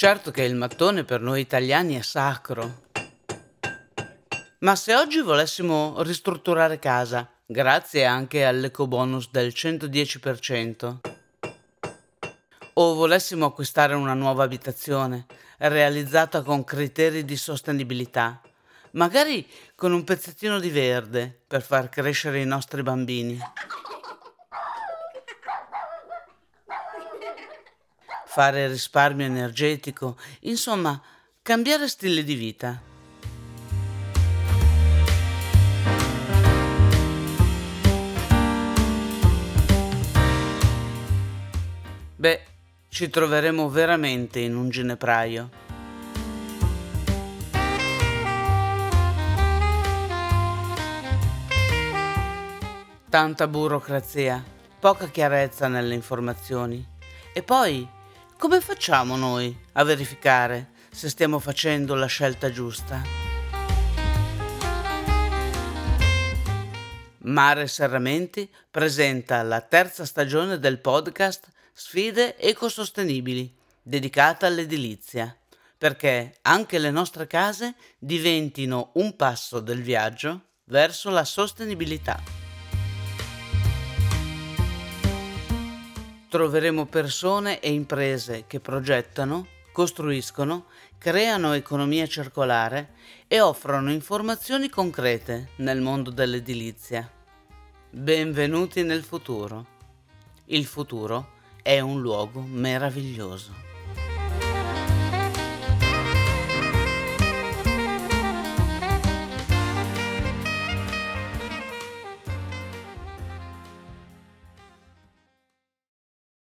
Certo che il mattone per noi italiani è sacro. Ma se oggi volessimo ristrutturare casa, grazie anche all'ecobonus del 110%, o volessimo acquistare una nuova abitazione realizzata con criteri di sostenibilità, magari con un pezzettino di verde per far crescere i nostri bambini. Fare risparmio energetico, insomma, cambiare stile di vita. Beh, ci troveremo veramente in un ginepraio. Tanta burocrazia, poca chiarezza nelle informazioni. E poi, come facciamo noi a verificare se stiamo facendo la scelta giusta? Mare Serramenti presenta la terza stagione del podcast Sfide ecosostenibili, dedicata all'edilizia, perché anche le nostre case diventino un passo del viaggio verso la sostenibilità. Troveremo persone e imprese che progettano, costruiscono, creano economia circolare e offrono informazioni concrete nel mondo dell'edilizia. Benvenuti nel futuro. Il futuro è un luogo meraviglioso.